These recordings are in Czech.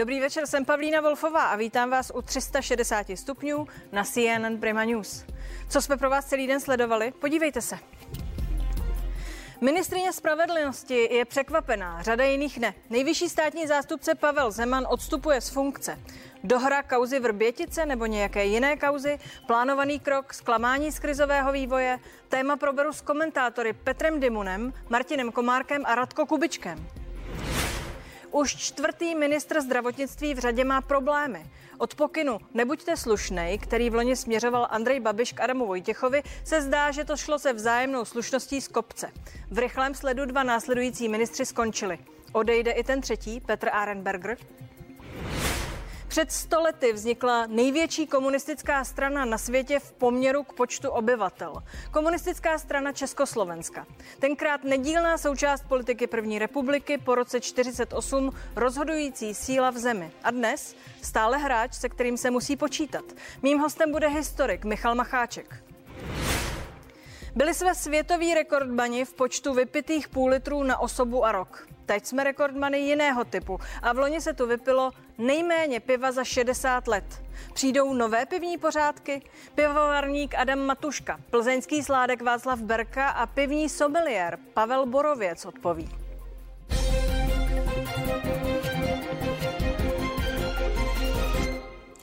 Dobrý večer, jsem Pavlína Wolfová a vítám vás u 360 stupňů na CNN Prima News. Co jsme pro vás celý den sledovali? Podívejte se. Ministrině spravedlnosti je překvapená, řada jiných ne. Nejvyšší státní zástupce Pavel Zeman odstupuje z funkce. Dohra kauzy Vrbětice nebo nějaké jiné kauzy, plánovaný krok, zklamání z krizového vývoje, téma proberu s komentátory Petrem Dimunem, Martinem Komárkem a Radko Kubičkem. Už čtvrtý ministr zdravotnictví v řadě má problémy. Od pokynu Nebuďte slušnej, který v loni směřoval Andrej Babiš k Adamu Vojtěchovi, se zdá, že to šlo se vzájemnou slušností z kopce. V rychlém sledu dva následující ministři skončili. Odejde i ten třetí, Petr Arenberger. Před stolety vznikla největší komunistická strana na světě v poměru k počtu obyvatel. Komunistická strana Československa. Tenkrát nedílná součást politiky první republiky po roce 48 rozhodující síla v zemi. A dnes stále hráč, se kterým se musí počítat. Mým hostem bude historik Michal Macháček. Byli jsme světoví rekordmani v počtu vypitých půl litrů na osobu a rok. Teď jsme rekordmany jiného typu a v loni se tu vypilo nejméně piva za 60 let. Přijdou nové pivní pořádky? Pivovarník Adam Matuška, plzeňský sládek Václav Berka a pivní sommelier Pavel Borověc odpoví.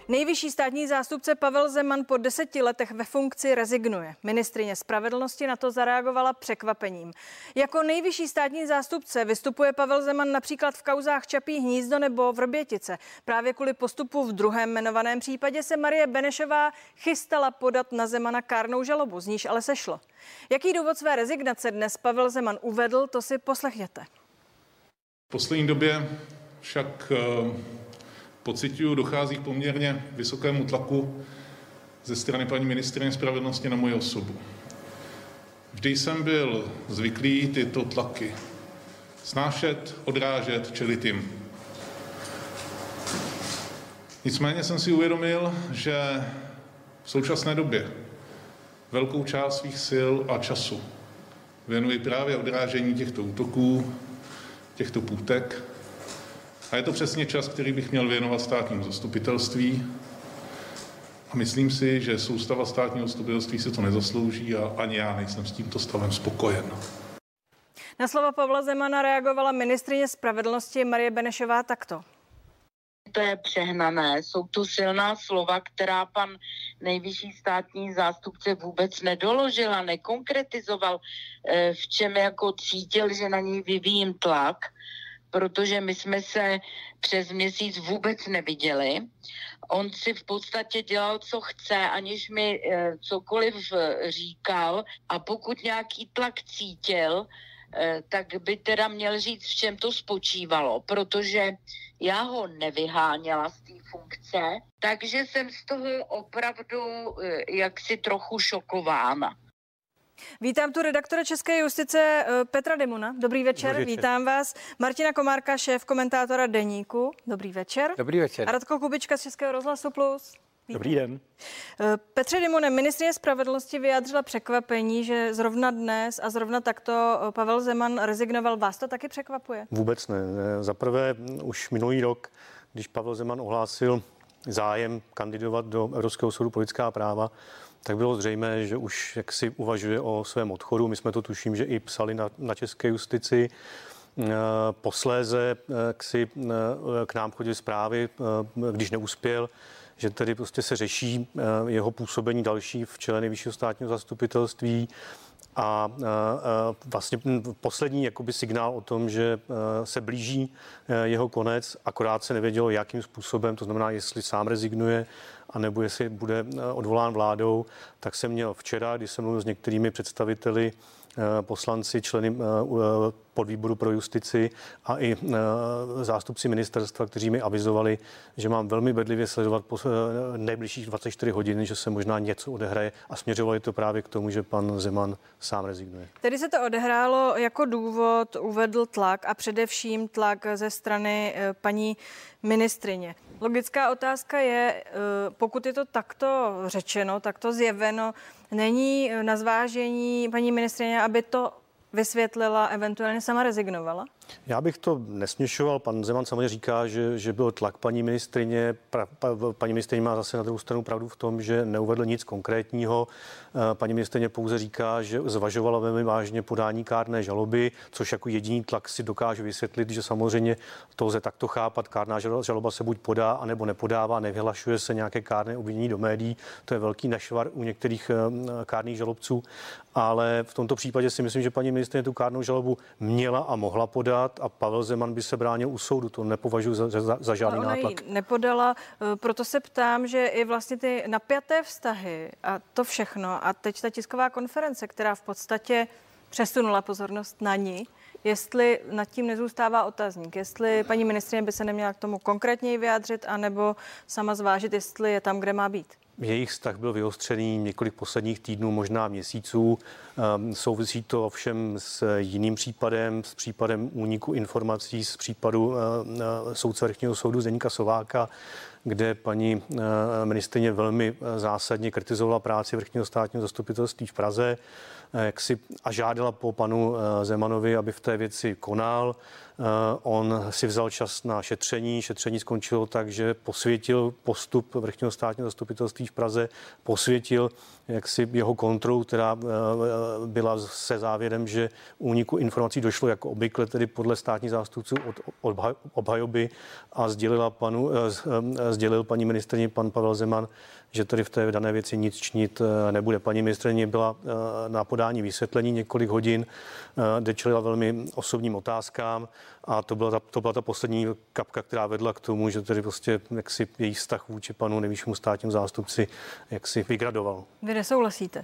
Nejvyšší státní zástupce Pavel Zeman po deseti letech ve funkci rezignuje. Ministrině spravedlnosti na to zareagovala překvapením. Jako nejvyšší státní zástupce vystupuje Pavel Zeman například v kauzách Čapí hnízdo nebo Vrbětice. Právě kvůli postupu v druhém jmenovaném případě se Marie Benešová chystala podat na Zemana kárnou žalobu, z níž ale sešlo. Jaký důvod své rezignace dnes Pavel Zeman uvedl, to si poslechněte. V poslední době však uh pocituju, dochází k poměrně vysokému tlaku ze strany paní ministrině spravedlnosti na moji osobu. Vždy jsem byl zvyklý tyto tlaky snášet, odrážet, čelit jim. Nicméně jsem si uvědomil, že v současné době velkou část svých sil a času věnuji právě odrážení těchto útoků, těchto půtek a je to přesně čas, který bych měl věnovat státnímu zastupitelství. A myslím si, že soustava státního zastupitelství se to nezaslouží a ani já nejsem s tímto stavem spokojen. Na slova Pavla Zemana reagovala ministrině spravedlnosti Marie Benešová takto. To je přehnané, jsou to silná slova, která pan nejvyšší státní zástupce vůbec nedoložila, nekonkretizoval, eh, v čem jako cítil, že na něj vyvíjím tlak protože my jsme se přes měsíc vůbec neviděli. On si v podstatě dělal, co chce, aniž mi e, cokoliv eh, říkal a pokud nějaký tlak cítil, e, tak by teda měl říct, v čem to spočívalo, protože já ho nevyháněla z té funkce, takže jsem z toho opravdu jaksi trochu šokována. Vítám tu redaktora České justice eh, Petra Demuna. Dobrý večer, Dobrý večer. vítám vás. Martina Komárka, šéf komentátora Deníku. Dobrý večer. Dobrý večer. A Radko Kubička z Českého rozhlasu Plus. Vítám. Dobrý den. Eh, Petře Dimone, ministrině spravedlnosti vyjádřila překvapení, že zrovna dnes a zrovna takto eh, Pavel Zeman rezignoval. Vás to taky překvapuje? Vůbec ne. Za prvé už minulý rok, když Pavel Zeman ohlásil zájem kandidovat do Evropského soudu politická práva, tak bylo zřejmé, že už jak si uvažuje o svém odchodu. My jsme to tuším, že i psali na, na české justici. Eh, posléze eh, k, si, eh, k nám chodily zprávy, když neuspěl, že tedy prostě se řeší jeho působení další v čele nejvyššího státního zastupitelství a vlastně poslední jakoby signál o tom, že se blíží jeho konec, akorát se nevědělo, jakým způsobem, to znamená, jestli sám rezignuje, anebo jestli bude odvolán vládou, tak jsem měl včera, když jsem mluvil s některými představiteli poslanci, členy podvýboru pro justici a i eh, zástupci ministerstva, kteří mi avizovali, že mám velmi bedlivě sledovat po nejbližších 24 hodin, že se možná něco odehraje a směřovali to právě k tomu, že pan Zeman sám rezignuje. Tedy se to odehrálo jako důvod, uvedl tlak a především tlak ze strany paní ministrině. Logická otázka je, pokud je to takto řečeno, takto zjeveno, Není na zvážení paní ministrině, aby to vysvětlila, eventuálně sama rezignovala? Já bych to nesměšoval. Pan Zeman samozřejmě říká, že, že byl tlak paní ministrině. Pra, pa, paní ministrině má zase na druhou stranu pravdu v tom, že neuvedl nic konkrétního. Eh, paní ministrině pouze říká, že zvažovala velmi vážně podání kárné žaloby, což jako jediný tlak si dokáže vysvětlit, že samozřejmě to lze takto chápat. Kárná žaloba se buď podá, anebo nepodává, nevyhlašuje se nějaké kárné obvinění do médií. To je velký nešvar u některých eh, kárných žalobců, ale v tomto případě si myslím, že paní tu kárnou žalobu měla a mohla podat a Pavel Zeman by se bránil u soudu. To nepovažuji za, za, za žádný ona nátlak. nepodala, eh, proto se ptám, že i vlastně ty napjaté vztahy a to všechno a teď ta tisková konference, která v podstatě přesunula pozornost na ní, jestli nad tím nezůstává otazník, jestli paní ministrině by se neměla k tomu konkrétněji vyjádřit, anebo sama zvážit, jestli je tam, kde má být. Jejich vztah byl vyostřený několik posledních týdnů, možná měsíců. Ehm, souvisí to ovšem s jiným případem, s případem úniku informací z případu eh, eh, soudce vrchního soudu Zdeníka Sováka, kde paní eh, ministrině velmi zásadně kritizovala práci vrchního státního zastupitelství v Praze jak si, a žádala po panu Zemanovi, aby v té věci konal. Eh, on si vzal čas na šetření. Šetření skončilo tak, že posvětil postup vrchního státního zastupitelství v Praze, posvětil jak si jeho kontrolu, která eh, byla se závěrem, že úniku informací došlo jako obvykle, tedy podle státních zástupců od obhajoby a sdělila panu, eh, sdělil paní ministrně pan Pavel Zeman, že tady v té dané věci nic činit nebude. Paní ministrně byla na podání vysvětlení několik hodin, kde čelila velmi osobním otázkám a to byla ta, to byla ta poslední kapka, která vedla k tomu, že tedy prostě jaksi její vztah vůči panu nejvyššímu státnímu zástupci jaksi vygradoval. Vy nesouhlasíte?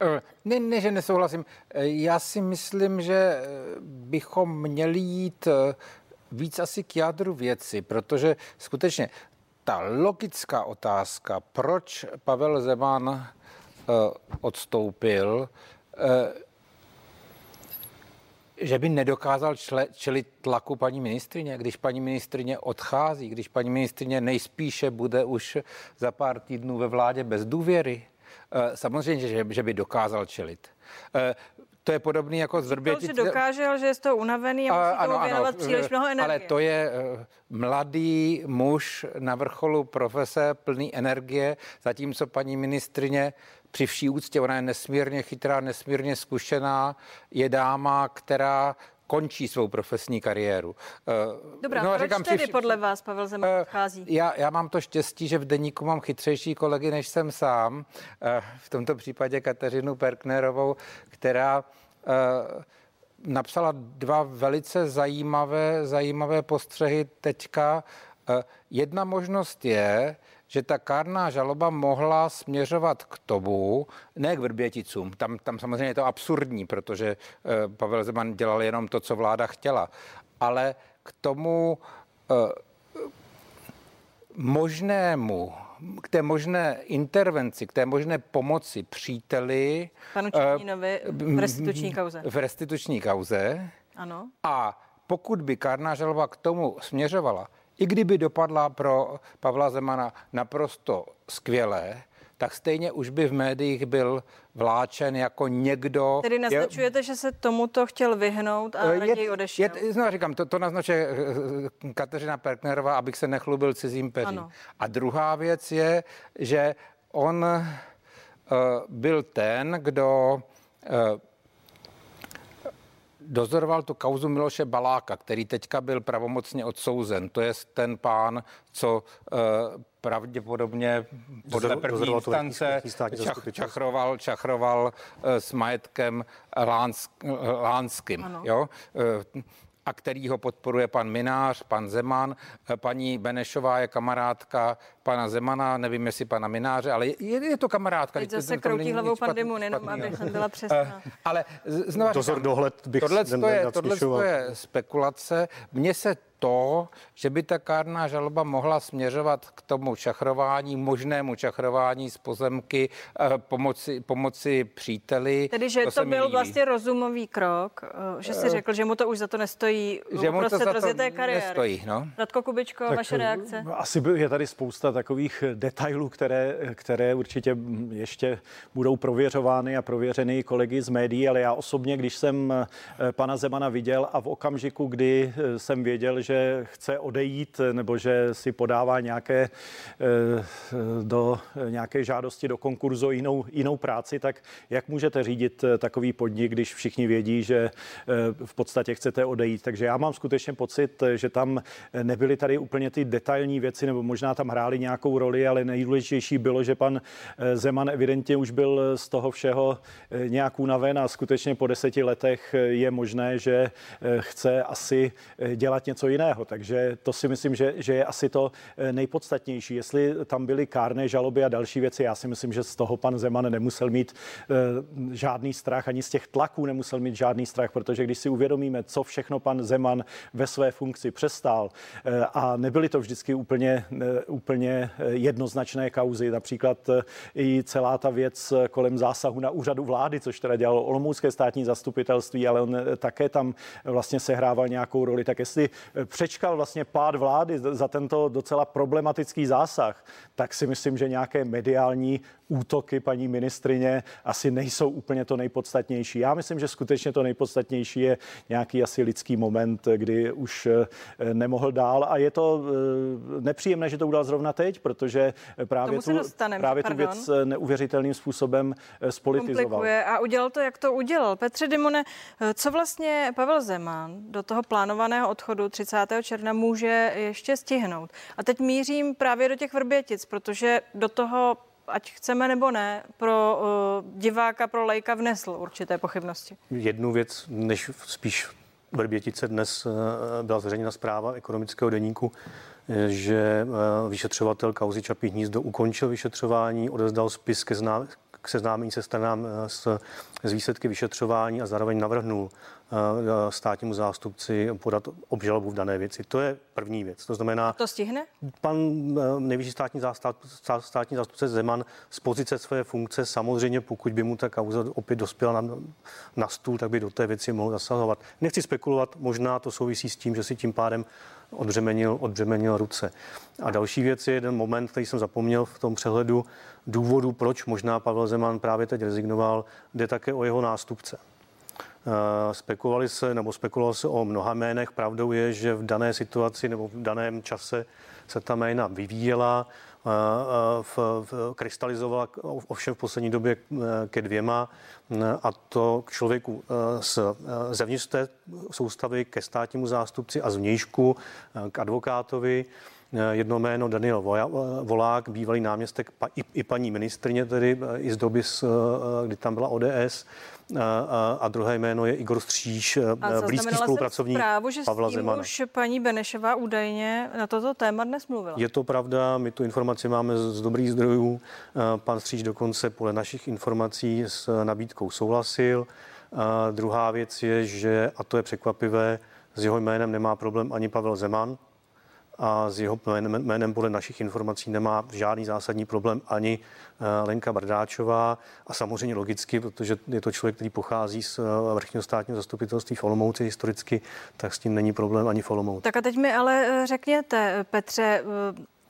Eh, ne, ne, že nesouhlasím. Eh, já si myslím, že eh, bychom měli jít víc asi k jádru věci, protože skutečně ta logická otázka, proč Pavel Zeman odstoupil, že by nedokázal čle, čelit tlaku paní ministrině, když paní ministrině odchází, když paní ministrině nejspíše bude už za pár týdnů ve vládě bez důvěry. Eh, samozřejmě, že, že by dokázal čelit. Eh, to je podobný jako z Vrbětice. že dokáže, ale že je z toho unavený a musí ano, věnovat ano, příliš mnoho energie. Ale to je mladý muž na vrcholu profese, plný energie, zatímco paní ministrině při vší úctě, ona je nesmírně chytrá, nesmírně zkušená, je dáma, která končí svou profesní kariéru. Eh, Dobrá, no, proč říkám, tedy při... podle vás Pavel Zeman uh, odchází? Já, já mám to štěstí, že v deníku mám chytřejší kolegy, než jsem sám. Uh, v tomto případě Kateřinu Perknerovou, která napsala dva velice zajímavé, zajímavé postřehy teďka. Jedna možnost je, že ta kárná žaloba mohla směřovat k tomu, ne k Vrběticům, tam, tam samozřejmě je to absurdní, protože eh, Pavel Zeman dělal jenom to, co vláda chtěla, ale k tomu eh, možnému k té možné intervenci, k té možné pomoci příteli. Panu Černínovi v restituční kauze. V restituční kauze. Ano. A pokud by kárná žaloba k tomu směřovala, i kdyby dopadla pro Pavla Zemana naprosto skvěle, tak stejně už by v médiích byl vláčen jako někdo. Tedy naznačujete, je, že se tomuto chtěl vyhnout a je, raději odešel? Je, no, říkám, to, to naznačuje eh, Kateřina Perknerová, abych se nechlubil cizím peřím. Ano. A druhá věc je, že on uh, byl ten, kdo uh, dozoroval tu kauzu Miloše Baláka, který teďka byl pravomocně odsouzen. To je ten pán, co uh, pravděpodobně podle první instance čach, čachroval, čachroval uh, s majetkem Lánsk, Lánským. Jo? Uh, a který ho podporuje pan Minář, pan Zeman. Paní Benešová je kamarádka pana Zemana, nevím jestli pana Mináře, ale je, je to kamarádka. Teď zase kroutí hlavou pan Dimun, jenom aby jsem byla přesná. Ale znova Dozor dohled bych tohle, je, tohle je spekulace. Mně se to, že by ta kárná žaloba mohla směřovat k tomu čachrování, možnému čachrování z pozemky eh, pomoci, pomoci příteli. Tedy, že to, to byl vlastně rozumový krok, eh, že si řekl, že mu to už za to nestojí že mu to za to kariéry. nestojí. No. Radko Kubičko, tak vaše reakce? Asi je tady spousta takových detailů, které, které určitě ještě budou prověřovány a prověřeny kolegy z médií, ale já osobně, když jsem pana Zemana viděl a v okamžiku, kdy jsem věděl, že chce odejít nebo že si podává nějaké eh, do nějaké žádosti do konkurzu jinou, jinou práci, tak jak můžete řídit eh, takový podnik, když všichni vědí, že eh, v podstatě chcete odejít. Takže já mám skutečně pocit, že tam nebyly tady úplně ty detailní věci, nebo možná tam hrály nějakou roli, ale nejdůležitější bylo, že pan Zeman evidentně už byl z toho všeho nějak unaven a skutečně po deseti letech je možné, že chce asi dělat něco jiného. Takže to si myslím, že, že je asi to eh, nejpodstatnější. Jestli tam byly kárné žaloby a další věci, já si myslím, že z toho pan Zeman nemusel mít eh, žádný strach, ani z těch tlaků nemusel mít žádný strach, protože když si uvědomíme, co všechno pan Zeman ve své funkci přestál eh, a nebyly to vždycky úplně, úplně jednoznačné kauzy, například i celá ta věc kolem zásahu na úřadu vlády, což teda dělalo Olomoucké státní zastupitelství, ale on také tam vlastně sehrával nějakou roli. Tak jestli přečkal vlastně pád vlády za tento docela problematický zásah, tak si myslím, že nějaké mediální útoky paní ministrině asi nejsou úplně to nejpodstatnější. Já myslím, že skutečně to nejpodstatnější je nějaký asi lidský moment, kdy už eh, nemohl dál a je to eh, nepříjemné, že to udělal zrovna teď, protože právě, tu, právě tu věc eh, neuvěřitelným způsobem spolitizoval. Komplikuje a udělal to, jak to udělal. Petře Dimone, co vlastně Pavel Zeman do toho plánovaného odchodu 30. června může ještě stihnout? A teď mířím právě do těch Vrbětic, protože do toho ať chceme nebo ne, pro uh, diváka, pro lejka vnesl určité pochybnosti. Jednu věc, než spíš Vrbětice dnes uh, byla zveřejněna zpráva ekonomického deníku, že uh, vyšetřovatel kauzy Čapí hnízdo ukončil vyšetřování, odezdal spis ke, zná, k seznámení se stranám s, s výsledky vyšetřování a zároveň navrhnul Eh, státnímu zástupci podat obžalobu v dané věci. To je první věc. To znamená... A to stihne? Pan eh, nejvyšší státní, zástup, státní zástupce Zeman z pozice své funkce samozřejmě, pokud by mu ta kauza opět dospěla na, na stůl, tak by do té věci mohl zasahovat. Nechci spekulovat, možná to souvisí s tím, že si tím pádem odbřemenil, odbřemenil ruce. A další věc je jeden moment, který jsem zapomněl v tom přehledu důvodu, proč možná Pavel Zeman právě teď rezignoval, jde také o jeho nástupce. Eh, spekulovali se, nebo spekulovalo se o mnoha jménech. Pravdou je, že v dané situaci nebo v daném čase se ta jména vyvíjela, v, v, krystalizovala ovšem v poslední době ke dvěma a to k člověku z zevnitř té soustavy ke státnímu zástupci a zvnějšku k advokátovi. Jedno jméno Daniel Volák, bývalý náměstek i, i paní ministrně, tedy i z doby, kdy tam byla ODS a, a druhé jméno je Igor Stříž, a blízký spolupracovník zprávu, že Pavla s tím Zemana. už paní Benešová údajně na toto téma dnes mluvila. Je to pravda, my tu informaci máme z dobrých zdrojů. Pan Stříž dokonce podle našich informací s nabídkou souhlasil. A druhá věc je, že, a to je překvapivé, s jeho jménem nemá problém ani Pavel Zeman, a s jeho jménem, podle našich informací nemá žádný zásadní problém ani eh, Lenka Brdáčová a samozřejmě logicky, protože je to člověk, který pochází z eh, vrchního státního zastupitelství v Olomouci historicky, tak s tím není problém ani v Olomouci. Tak a teď mi ale eh, řekněte, Petře,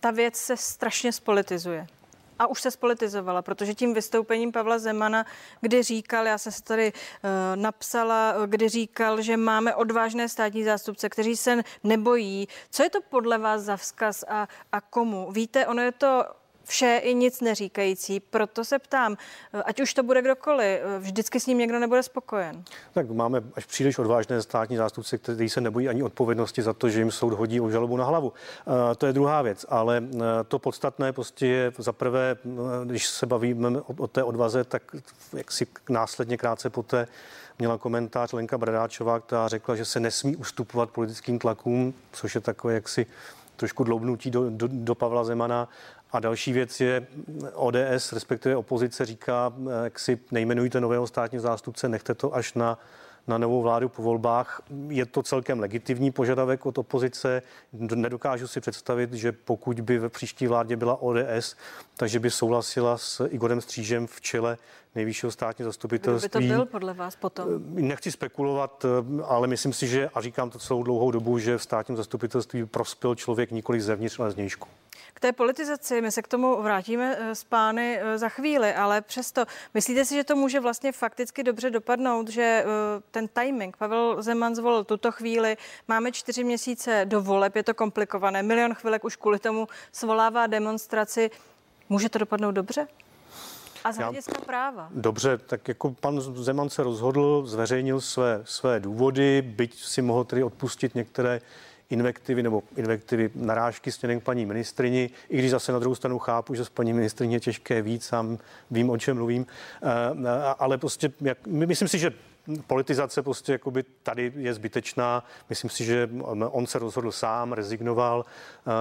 ta věc se strašně spolitizuje a už se spolitizovala, protože tím vystoupením Pavla Zemana, kdy říkal, já jsem se tady uh, napsala, kdy říkal, že máme odvážné státní zástupce, kteří se nebojí. Co je to podle vás za vzkaz a, a komu? Víte, ono je to vše i nic neříkající. Proto se ptám, ať už to bude kdokoliv, vždycky s ním někdo nebude spokojen. Tak máme až příliš odvážné státní zástupce, kteří se nebojí ani odpovědnosti za to, že jim soud hodí o žalobu na hlavu. Uh, to je druhá věc, ale to podstatné prostě je za prvé, když se bavíme o, o té odvaze, tak jak si následně krátce poté měla komentář Lenka Bradáčová, která řekla, že se nesmí ustupovat politickým tlakům, což je takové jaksi trošku dloubnutí do, do, do Pavla Zemana a další věc je, ODS, respektive opozice říká, jak si nejmenujte nového státního zástupce, nechte to až na na novou vládu po volbách. Je to celkem legitimní požadavek od opozice. Nedokážu si představit, že pokud by ve příští vládě byla ODS, takže by souhlasila s Igorem Střížem v čele nejvyššího státního zastupitelství. Kdo by to byl podle vás potom? Nechci spekulovat, ale myslím si, že, a říkám to celou dlouhou dobu, že v státním zastupitelství prospěl člověk nikoli zevnitř, ale zvnějšku. K té politizaci my se k tomu vrátíme s eh, pány eh, za chvíli, ale přesto myslíte si, že to může vlastně fakticky dobře dopadnout, že eh, ten timing Pavel Zeman zvolil tuto chvíli, máme čtyři měsíce do voleb, je to komplikované, milion chvilek už kvůli tomu svolává demonstraci. Může to dopadnout dobře? A z hlediska práva. Dobře, tak jako pan Zeman se rozhodl, zveřejnil své, své důvody, byť si mohl tedy odpustit některé invektivy nebo invektivy narážky směrem k paní ministrini, i když zase na druhou stranu chápu, že s paní ministrině je těžké víc, sám vím, o čem mluvím, eh, ale prostě jak, myslím si, že politizace prostě jakoby tady je zbytečná. Myslím si, že on se rozhodl sám, rezignoval.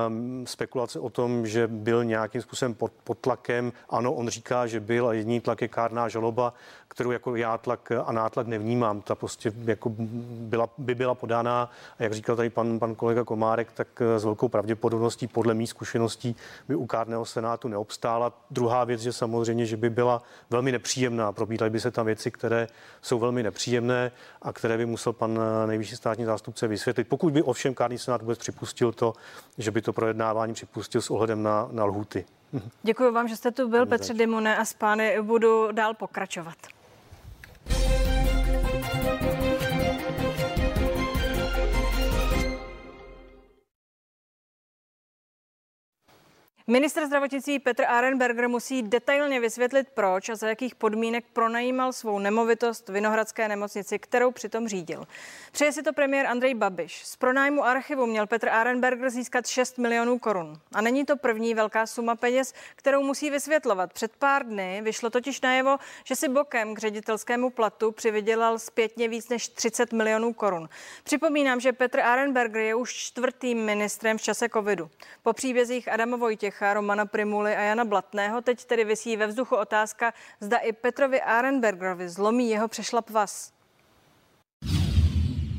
Um, spekulace o tom, že byl nějakým způsobem pod, pod tlakem. Ano, on říká, že byl a jediný tlak je kárná žaloba kterou jako já tlak a nátlak nevnímám. Ta prostě jako byla, by byla podána, a jak říkal tady pan, pan kolega Komárek, tak eh, s velkou pravděpodobností podle mých zkušeností by u kárného senátu neobstála. Druhá věc, že samozřejmě, že by byla velmi nepříjemná. Probídaly by se tam věci, které jsou velmi nepříjemné a které by musel pan eh, nejvyšší státní zástupce vysvětlit. Pokud by ovšem kárný senát vůbec připustil to, že by to projednávání připustil s ohledem na, na lhuty. Děkuji vám, že jste tu byl, Petře Dimone, a s pány budu dál pokračovat. Minister zdravotnictví Petr Arenberger musí detailně vysvětlit, proč a za jakých podmínek pronajímal svou nemovitost Vinohradské nemocnici, kterou přitom řídil. Přeje si to premiér Andrej Babiš. Z pronájmu archivu měl Petr Arenberger získat 6 milionů korun. A není to první velká suma peněz, kterou musí vysvětlovat. Před pár dny vyšlo totiž najevo, že si bokem k ředitelskému platu přivydělal zpětně víc než 30 milionů korun. Připomínám, že Petr Arenberger je už čtvrtým ministrem v čase covidu. Po příbězích Adama Vojtěch Čecha, Romana Primuly a Jana Blatného. Teď tedy vysí ve vzduchu otázka, zda i Petrovi Arenbergerovi zlomí jeho přešlap vás.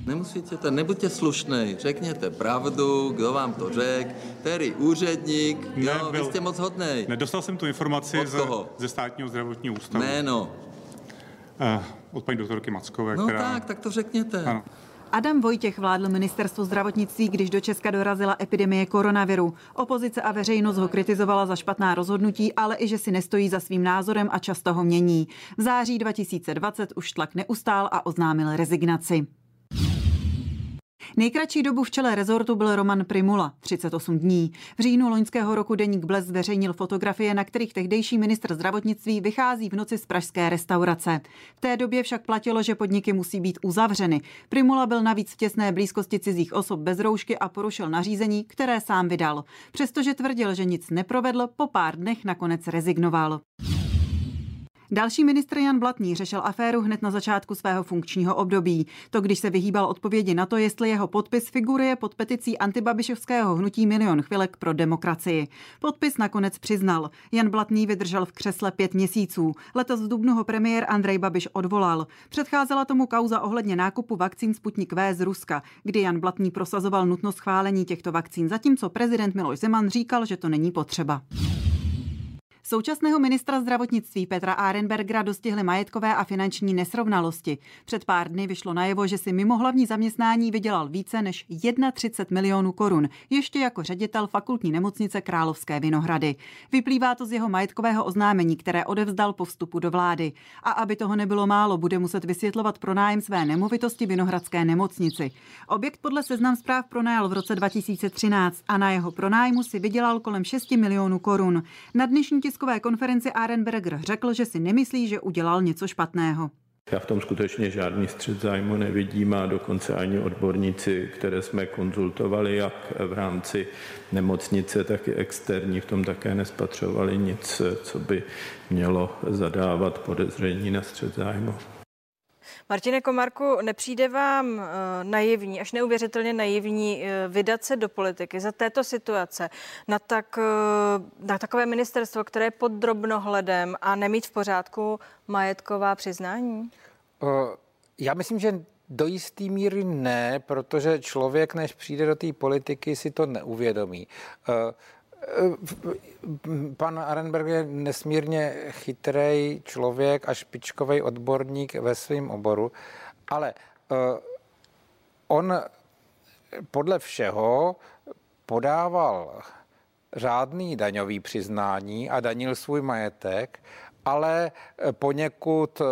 Nemusíte to, nebuďte slušný, řekněte pravdu, kdo vám to řekl, který úředník, ne, jo, byl, vy jste moc hodný. Nedostal jsem tu informaci z, ze státního zdravotního ústavu. Jméno. Uh, od paní doktorky Mackové, No která... tak, tak to řekněte. Ano. Adam Vojtěch vládl ministerstvo zdravotnictví, když do Česka dorazila epidemie koronaviru. Opozice a veřejnost ho kritizovala za špatná rozhodnutí, ale i že si nestojí za svým názorem a často ho mění. V září 2020 už tlak neustál a oznámil rezignaci. Nejkratší dobu v čele rezortu byl Roman Primula, 38 dní. V říjnu loňského roku deník Bles zveřejnil fotografie, na kterých tehdejší ministr zdravotnictví vychází v noci z pražské restaurace. V té době však platilo, že podniky musí být uzavřeny. Primula byl navíc v těsné blízkosti cizích osob bez roušky a porušil nařízení, které sám vydal. Přestože tvrdil, že nic neprovedl, po pár dnech nakonec rezignoval. Další ministr Jan Blatný řešil aféru hned na začátku svého funkčního období. To, když se vyhýbal odpovědi na to, jestli jeho podpis figuruje pod peticí antibabišovského hnutí Milion chvilek pro demokracii. Podpis nakonec přiznal. Jan Blatný vydržel v křesle pět měsíců. Letos v Dubnu ho premiér Andrej Babiš odvolal. Předcházela tomu kauza ohledně nákupu vakcín Sputnik V z Ruska, kdy Jan Blatný prosazoval nutnost schválení těchto vakcín, zatímco prezident Miloš Zeman říkal, že to není potřeba. Současného ministra zdravotnictví Petra Arenbergera dostihly majetkové a finanční nesrovnalosti. Před pár dny vyšlo najevo, že si mimo hlavní zaměstnání vydělal více než 31 milionů korun, ještě jako ředitel fakultní nemocnice Královské Vinohrady. Vyplývá to z jeho majetkového oznámení, které odevzdal po vstupu do vlády. A aby toho nebylo málo, bude muset vysvětlovat pronájem své nemovitosti Vinohradské nemocnici. Objekt podle seznam zpráv pronajal v roce 2013 a na jeho pronájmu si vydělal kolem 6 milionů korun. Na dnešní tiskové konferenci Arenberger řekl, že si nemyslí, že udělal něco špatného. Já v tom skutečně žádný střed zájmu nevidím a dokonce ani odborníci, které jsme konzultovali, jak v rámci nemocnice, tak i externí, v tom také nespatřovali nic, co by mělo zadávat podezření na střed zájmu. Martine Komarku, nepřijde vám uh, naivní, až neuvěřitelně naivní uh, vydat se do politiky za této situace na, tak, uh, na takové ministerstvo, které je pod drobnohledem a nemít v pořádku majetková přiznání? Já myslím, že Do jisté míry ne, protože člověk, než přijde do té politiky, si to neuvědomí. Pan Arenberg je nesmírně chytrý člověk a špičkový odborník ve svém oboru, ale on podle všeho podával řádný daňový přiznání a danil svůj majetek, ale poněkud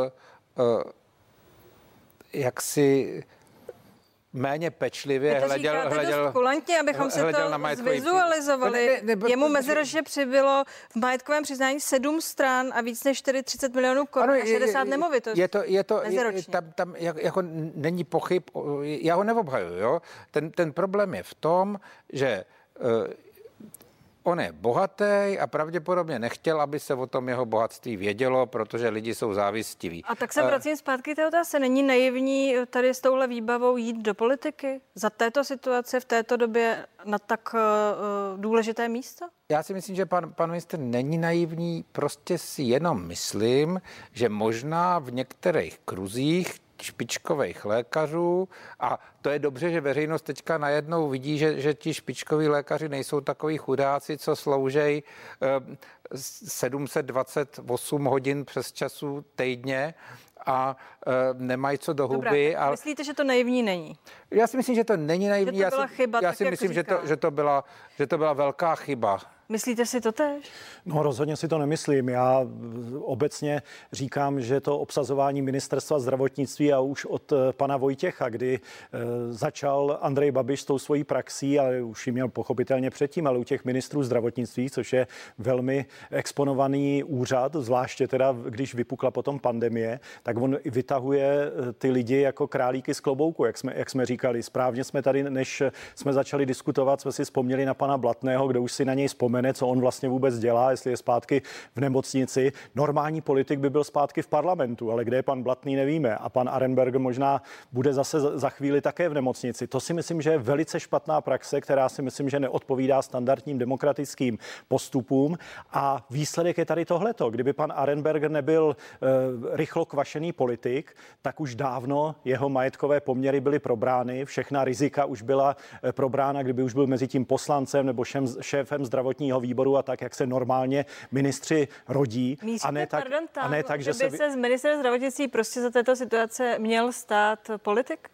jaksi méně pečlivě to hleděl, hleděl, kulantně, abychom si to zvizualizovali. Ne, ne, ne, Jemu meziročně přibylo v majetkovém přiznání sedm stran a víc než 40 milionů korun a 60 nemovitostí. Je to, je to, je, tam, tam jako není pochyb, já ho neobhajuju, jo. Ten, ten problém je v tom, že uh, On je bohatý a pravděpodobně nechtěl, aby se o tom jeho bohatství vědělo, protože lidi jsou závistiví. A tak se vracím zpátky té otázce. Není naivní tady s touhle výbavou jít do politiky za této situace v této době na tak uh, důležité místo? Já si myslím, že pan, pan ministr není naivní, prostě si jenom myslím, že možná v některých kruzích špičkových lékařů a to je dobře, že veřejnost teďka najednou vidí, že, že ti špičkoví lékaři nejsou takový chudáci, co sloužej 728 hodin přes času týdně a e, nemají co do huby. Dobrá, a... Myslíte, že to naivní není? Já si myslím, že to není naivní. Že to byla já si, chyba, já si myslím, že to, že, to byla, že to byla velká chyba. Myslíte si to tež? No rozhodně si to nemyslím. Já obecně říkám, že to obsazování ministerstva zdravotnictví a už od eh, pana Vojtěcha, kdy eh, začal Andrej Babiš s tou svojí praxí, ale už ji měl pochopitelně předtím, ale u těch ministrů zdravotnictví, což je velmi exponovaný úřad, zvláště teda, když vypukla potom pandemie, tak on vytahuje eh, ty lidi jako králíky z klobouku, jak jsme, jak jsme říkali. Správně jsme tady, než jsme začali diskutovat, jsme si vzpomněli na pana Blatného, kde už si na něj zapomene, co on vlastně vůbec dělá, jestli je zpátky v nemocnici. Normální politik by byl zpátky v parlamentu, ale kde je pan Blatný, nevíme. A pan Arenberg možná bude zase za chvíli také v nemocnici. To si myslím, že je velice špatná praxe, která si myslím, že neodpovídá standardním demokratickým postupům. A výsledek je tady tohleto. Kdyby pan Arenberg nebyl e, rychlo kvašený politik, tak už dávno jeho majetkové poměry byly probrány, všechna rizika už byla e, probrána, kdyby už byl mezi tím poslancem nebo šem, šéfem zdravotního výboru a tak, jak se normálně ministři rodí. Míříte, a ne tak, pardon, tam, a ne tak že, že by se... se z ministra zdravotnictví prostě za této situace měl stát politik?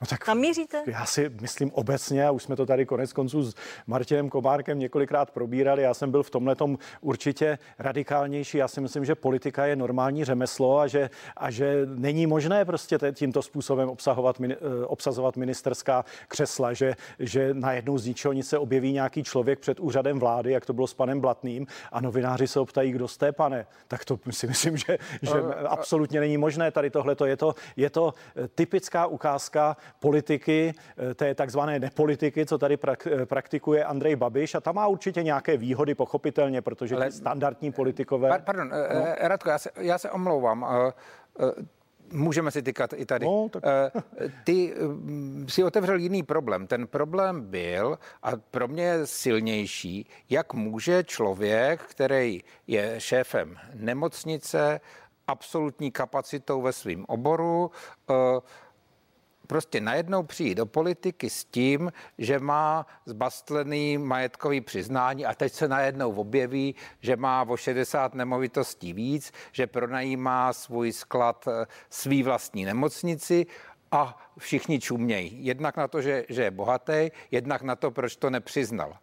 No tak Tam míříte? Já si myslím obecně, a už jsme to tady konec konců s Martinem Komárkem několikrát probírali, já jsem byl v tomhle určitě radikálnější. Já si myslím, že politika je normální řemeslo a že, a že není možné prostě tímto způsobem obsahovat, eh, obsazovat ministerská křesla, že, že najednou z ničeho nic se objeví nějaký člověk před úřadem vlády, jak to bylo s panem Blatným, a novináři se optají, kdo jste, pane. Tak to si myslím, že, že absolutně není možné. Tady tohle je to, je to eh, typická ukázka politiky, eh, té takzvané nepolitiky, co tady eh, praktikuje Andrej Babiš a tam má určitě nějaké výhody, pochopitelně, protože Ale, standardní politikové... Pardon, eh, no. Radko, já se, já se omlouvám. Můžeme si tykat i tady. No, tak... Ty si otevřel jiný problém. Ten problém byl, a pro mě je silnější, jak může člověk, který je šéfem nemocnice, absolutní kapacitou ve svém oboru, prostě najednou přijít do politiky s tím, že má zbastlený majetkový přiznání a teď se najednou objeví, že má o 60 nemovitostí víc, že pronajímá svůj sklad eh, svý vlastní nemocnici a všichni čumějí. Jednak na to, že, že je bohatý, jednak na to, proč to nepřiznal.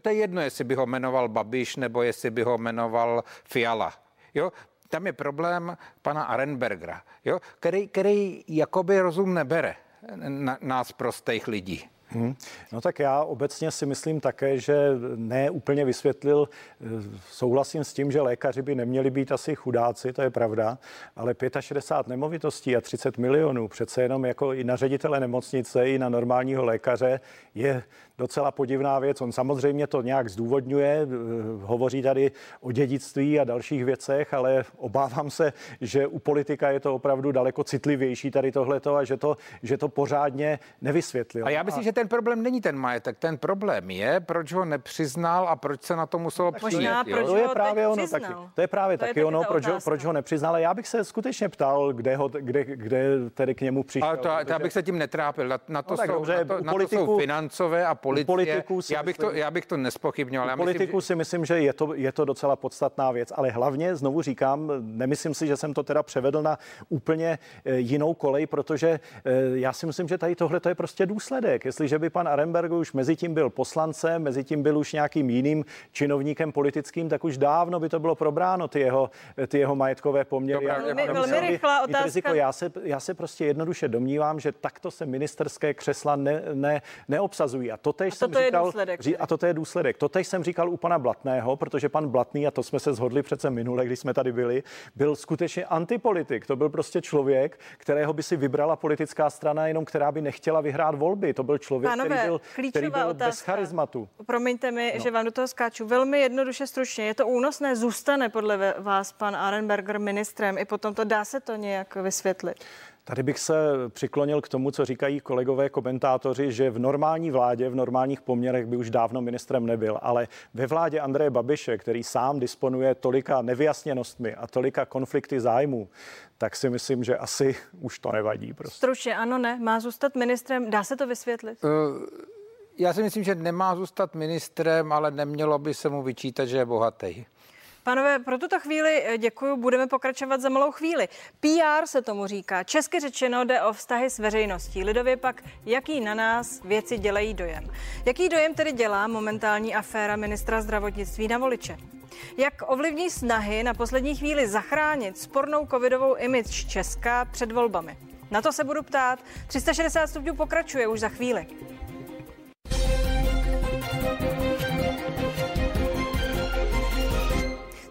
To je jedno, jestli by ho jmenoval Babiš nebo jestli by ho jmenoval Fiala. Jo, tam je problém pana Arenbergera, jo, který, který jakoby rozum nebere na, nás prostých lidí. Hmm. No tak já obecně si myslím také, že ne úplně vysvětlil, eh, souhlasím s tím, že lékaři by neměli být asi chudáci, to je pravda, ale 65 nemovitostí a 30 milionů přece jenom jako i na ředitele nemocnice, i na normálního lékaře je docela podivná věc. On samozřejmě to nějak zdůvodňuje, hovoří tady o dědictví a dalších věcech, ale obávám se, že u politika je to opravdu daleko citlivější tady tohleto a že to, že to pořádně nevysvětlil. A já myslím, a... že ten problém není ten majetek. Ten problém je, proč ho nepřiznal a proč se na to muselo přijít. Možná, proč to je právě ono taky. To je právě to taky je ono, proč ho, proč ho nepřiznal. Já bych se skutečně ptal, kde, ho, kde, kde tedy k němu přišel. Ale to, protože... to bych se tím netrápil. Na, na, to, no, jsou, dobře, na, to, na politiku, to jsou financové a policie. Já bych, to, já bych to nespochybňoval. Já politiku myslím, že... si myslím, že je to, je to docela podstatná věc, ale hlavně, znovu říkám, nemyslím si, že jsem to teda převedl na úplně eh, jinou kolej, protože eh, já si myslím, že tady tohle je prostě důsledek. Jestliže by pan Arenberg už mezi tím byl poslancem, mezi tím byl už nějakým jiným činovníkem politickým, tak už dávno by to bylo probráno, ty jeho, ty jeho majetkové poměry. Dobrá, velmi, velmi rychlá otázka. Riziko. Já, se, já se prostě jednoduše domnívám, že takto se ministerské křesla ne, ne, neobsazují. A to tež jsem říkal, důsledek, a to je důsledek. To tež jsem říkal u pana Blatného, protože pan Blatný, a to jsme se zhodli přece minule, když jsme tady byli, byl skutečně antipolitik. To byl prostě člověk, kterého by si vybrala politická strana, jenom která by nechtěla vyhrát volby. To byl člověk, Pánové, který byl, který byl otázka. bez charizmatu. Promiňte mi, no. že vám do toho skáču. Velmi jednoduše stručně. Je to únosné? Zůstane podle vás pan Arenberger ministrem? I potom to dá se to nějak vysvětlit? Tady bych se přiklonil k tomu, co říkají kolegové komentátoři, že v normální vládě, v normálních poměrech by už dávno ministrem nebyl, ale ve vládě Andreje Babiše, který sám disponuje tolika nevyjasněnostmi a tolika konflikty zájmů, tak si myslím, že asi už to nevadí. Prostě. Stručně, ano, ne, má zůstat ministrem, dá se to vysvětlit? Uh... Já si myslím, že nemá zůstat ministrem, ale nemělo by se mu vyčítat, že je bohatý. Panové, pro tuto chvíli eh, děkuji, budeme pokračovat za malou chvíli. PR se tomu říká. Česky řečeno jde o vztahy s veřejností. Lidově pak, jaký na nás věci dělají dojem. Jaký dojem tedy dělá momentální aféra ministra zdravotnictví na voliče? Jak ovlivní snahy na poslední chvíli zachránit spornou covidovou image Česka před volbami? Na to se budu ptát. 360 stupňů pokračuje už za chvíli.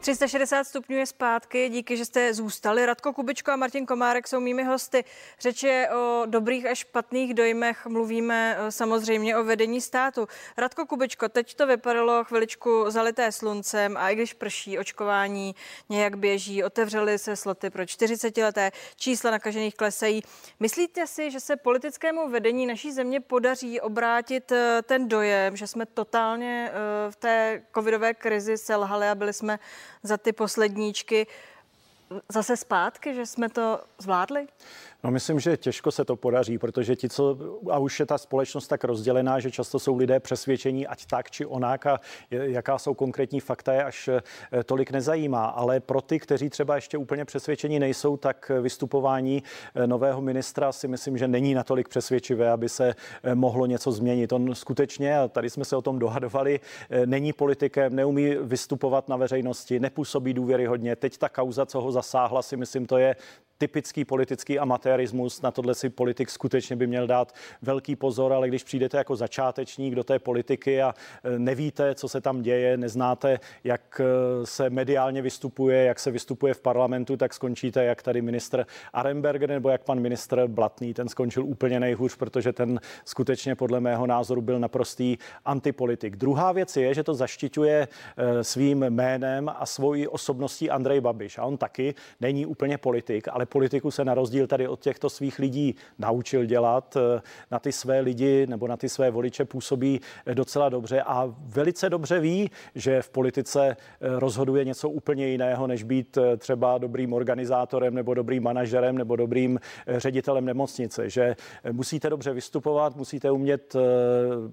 360 stupňů je zpátky, díky, že jste zůstali. Radko Kubičko a Martin Komárek jsou mými hosty. Řeč je o dobrých a špatných dojmech, mluvíme eh, samozřejmě o vedení státu. Radko Kubičko, teď to vypadalo chviličku zalité sluncem a i když prší, očkování nějak běží, otevřely se sloty pro 40 leté, čísla nakažených klesají. Myslíte si, že se politickému vedení naší země podaří obrátit eh, ten dojem, že jsme totálně eh, v té covidové krizi selhali a byli jsme za ty posledníčky zase zpátky, že jsme to zvládli? No myslím, že těžko se to podaří, protože ti, co, a už je ta společnost tak rozdělená, že často jsou lidé přesvědčení, ať tak či onak a jaká jsou konkrétní fakta, je až eh, tolik nezajímá. Ale pro ty, kteří třeba ještě úplně přesvědčení nejsou, tak vystupování eh, nového ministra si myslím, že není natolik přesvědčivé, aby se eh, mohlo něco změnit. On skutečně, a tady jsme se o tom dohadovali, není politikem, neumí vystupovat na veřejnosti, nepůsobí důvěryhodně. Teď ta kauza, co ho zasáhla, si myslím, to je typický politický amatérismus. Na tohle si politik skutečně by měl dát velký pozor, ale když přijdete jako začátečník do té politiky a e, nevíte, co se tam děje, neznáte, jak e, se mediálně vystupuje, jak se vystupuje v parlamentu, tak skončíte jak tady ministr Arenberger nebo jak pan ministr Blatný. Ten skončil úplně nejhůř, protože ten skutečně podle mého názoru byl naprostý antipolitik. Druhá věc je, že to zaštiťuje e, svým jménem a svojí osobností Andrej Babiš. A on taky není úplně politik, ale politiku se na rozdíl tady od těchto svých lidí naučil dělat. Eh, na ty své lidi nebo na ty své voliče působí eh, docela dobře a velice dobře ví, že v politice eh, rozhoduje něco úplně jiného, než být třeba dobrým organizátorem nebo dobrým manažerem nebo dobrým ředitelem nemocnice. Že musíte dobře vystupovat, musíte umět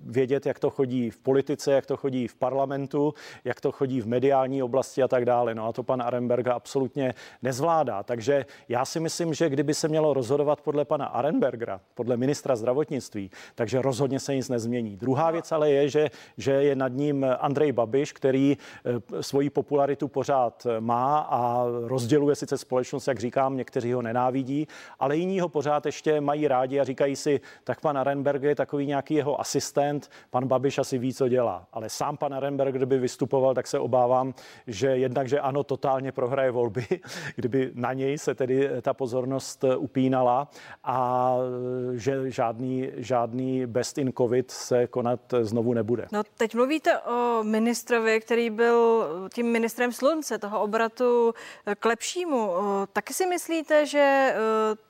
vědět, jak to chodí v politice, jak to chodí v parlamentu, jak to chodí v mediální oblasti a tak dále. No a to pan Arenberga absolutně nezvládá. Takže já si myslím, že kdyby se mělo rozhodovat podle pana Arenbergera, podle ministra zdravotnictví, takže rozhodně se nic nezmění. Druhá věc ale je, že, že je nad ním Andrej Babiš, který eh, svoji popularitu pořád má a rozděluje sice společnost, jak říkám, někteří ho nenávidí, ale jiní ho pořád ještě mají rádi a říkají si, tak pan Arenberger je takový nějaký jeho asistent, pan Babiš asi ví, co dělá. Ale sám pan Arenberger, kdyby vystupoval, tak se obávám, že jednak, že ano, totálně prohraje volby, kdyby na něj se tedy ta pozornost upínala a že žádný, žádný best in covid se konat znovu nebude. No teď mluvíte o ministrovi, který byl tím ministrem slunce, toho obratu k lepšímu. Taky si myslíte, že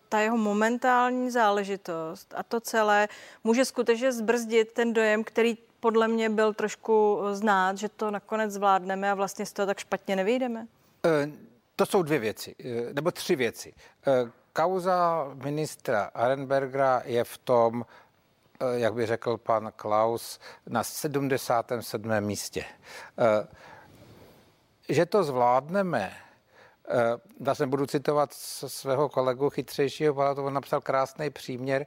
ta jeho momentální záležitost a to celé může skutečně zbrzdit ten dojem, který podle mě byl trošku znát, že to nakonec zvládneme a vlastně z toho tak špatně nevyjdeme? E, to jsou dvě věci, e, nebo tři věci. E, kauza ministra Arenbergera je v tom, jak by řekl pan Klaus, na 77. místě. Že to zvládneme, Zase budu citovat svého kolegu chytřejšího, on napsal krásný příměr.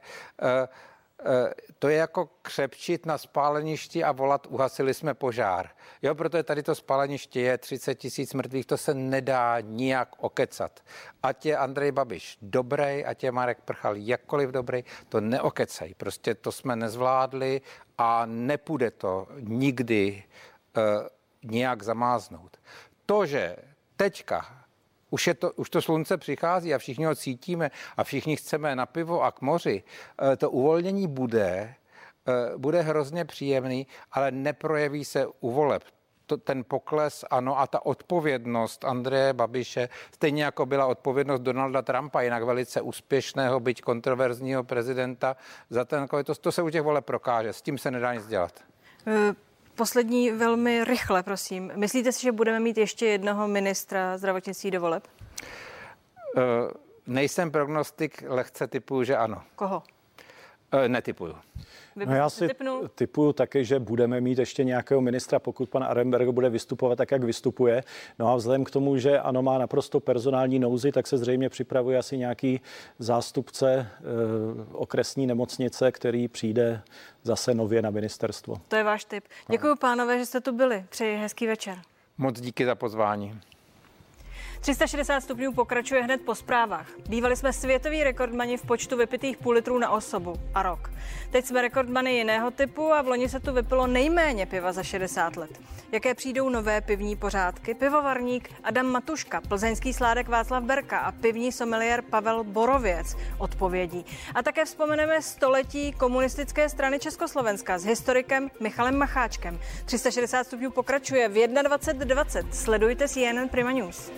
Eh, to je jako křepčit na spáleništi a volat, uhasili jsme požár. Jo, protože tady to spáleniště je 30 tisíc mrtvých, to se nedá nijak okecat. Ať je Andrej Babiš dobrý, ať je Marek Prchal jakkoliv dobrý, to neokecají. Prostě to jsme nezvládli a nepůjde to nikdy uh, nijak zamáznout. To, že teďka už, je to, už to slunce přichází a všichni ho cítíme a všichni chceme na pivo a k moři. Eh, to uvolnění bude, eh, bude hrozně příjemný, ale neprojeví se u voleb. To, ten pokles, ano, a ta odpovědnost Andreje Babiše, stejně jako byla odpovědnost Donalda Trumpa, jinak velice úspěšného, byť kontroverzního prezidenta, za ten, to, to se u těch voleb prokáže, s tím se nedá nic dělat. Poslední velmi rychle, prosím. Myslíte si, že budeme mít ještě jednoho ministra zdravotnictví do voleb? Uh, nejsem prognostik, lehce typuju, že ano. Koho? Uh, netypuju. No já si typuju taky, že budeme mít ještě nějakého ministra, pokud pan Arenberg bude vystupovat tak, jak vystupuje. No a vzhledem k tomu, že ano má naprosto personální nouzy, tak se zřejmě připravuje asi nějaký zástupce e, okresní nemocnice, který přijde zase nově na ministerstvo. To je váš tip. Děkuji pánové, že jste tu byli. Přeji hezký večer. Moc díky za pozvání. 360 stupňů pokračuje hned po zprávách. Bývali jsme světoví rekordmani v počtu vypitých půl litrů na osobu a rok. Teď jsme rekordmany jiného typu a v loni se tu vypilo nejméně piva za 60 let. Jaké přijdou nové pivní pořádky? Pivovarník Adam Matuška, plzeňský sládek Václav Berka a pivní someliér Pavel Borověc odpovědí. A také vzpomeneme století komunistické strany Československa s historikem Michalem Macháčkem. 360 stupňů pokračuje v 21.20. Sledujte CNN Prima News.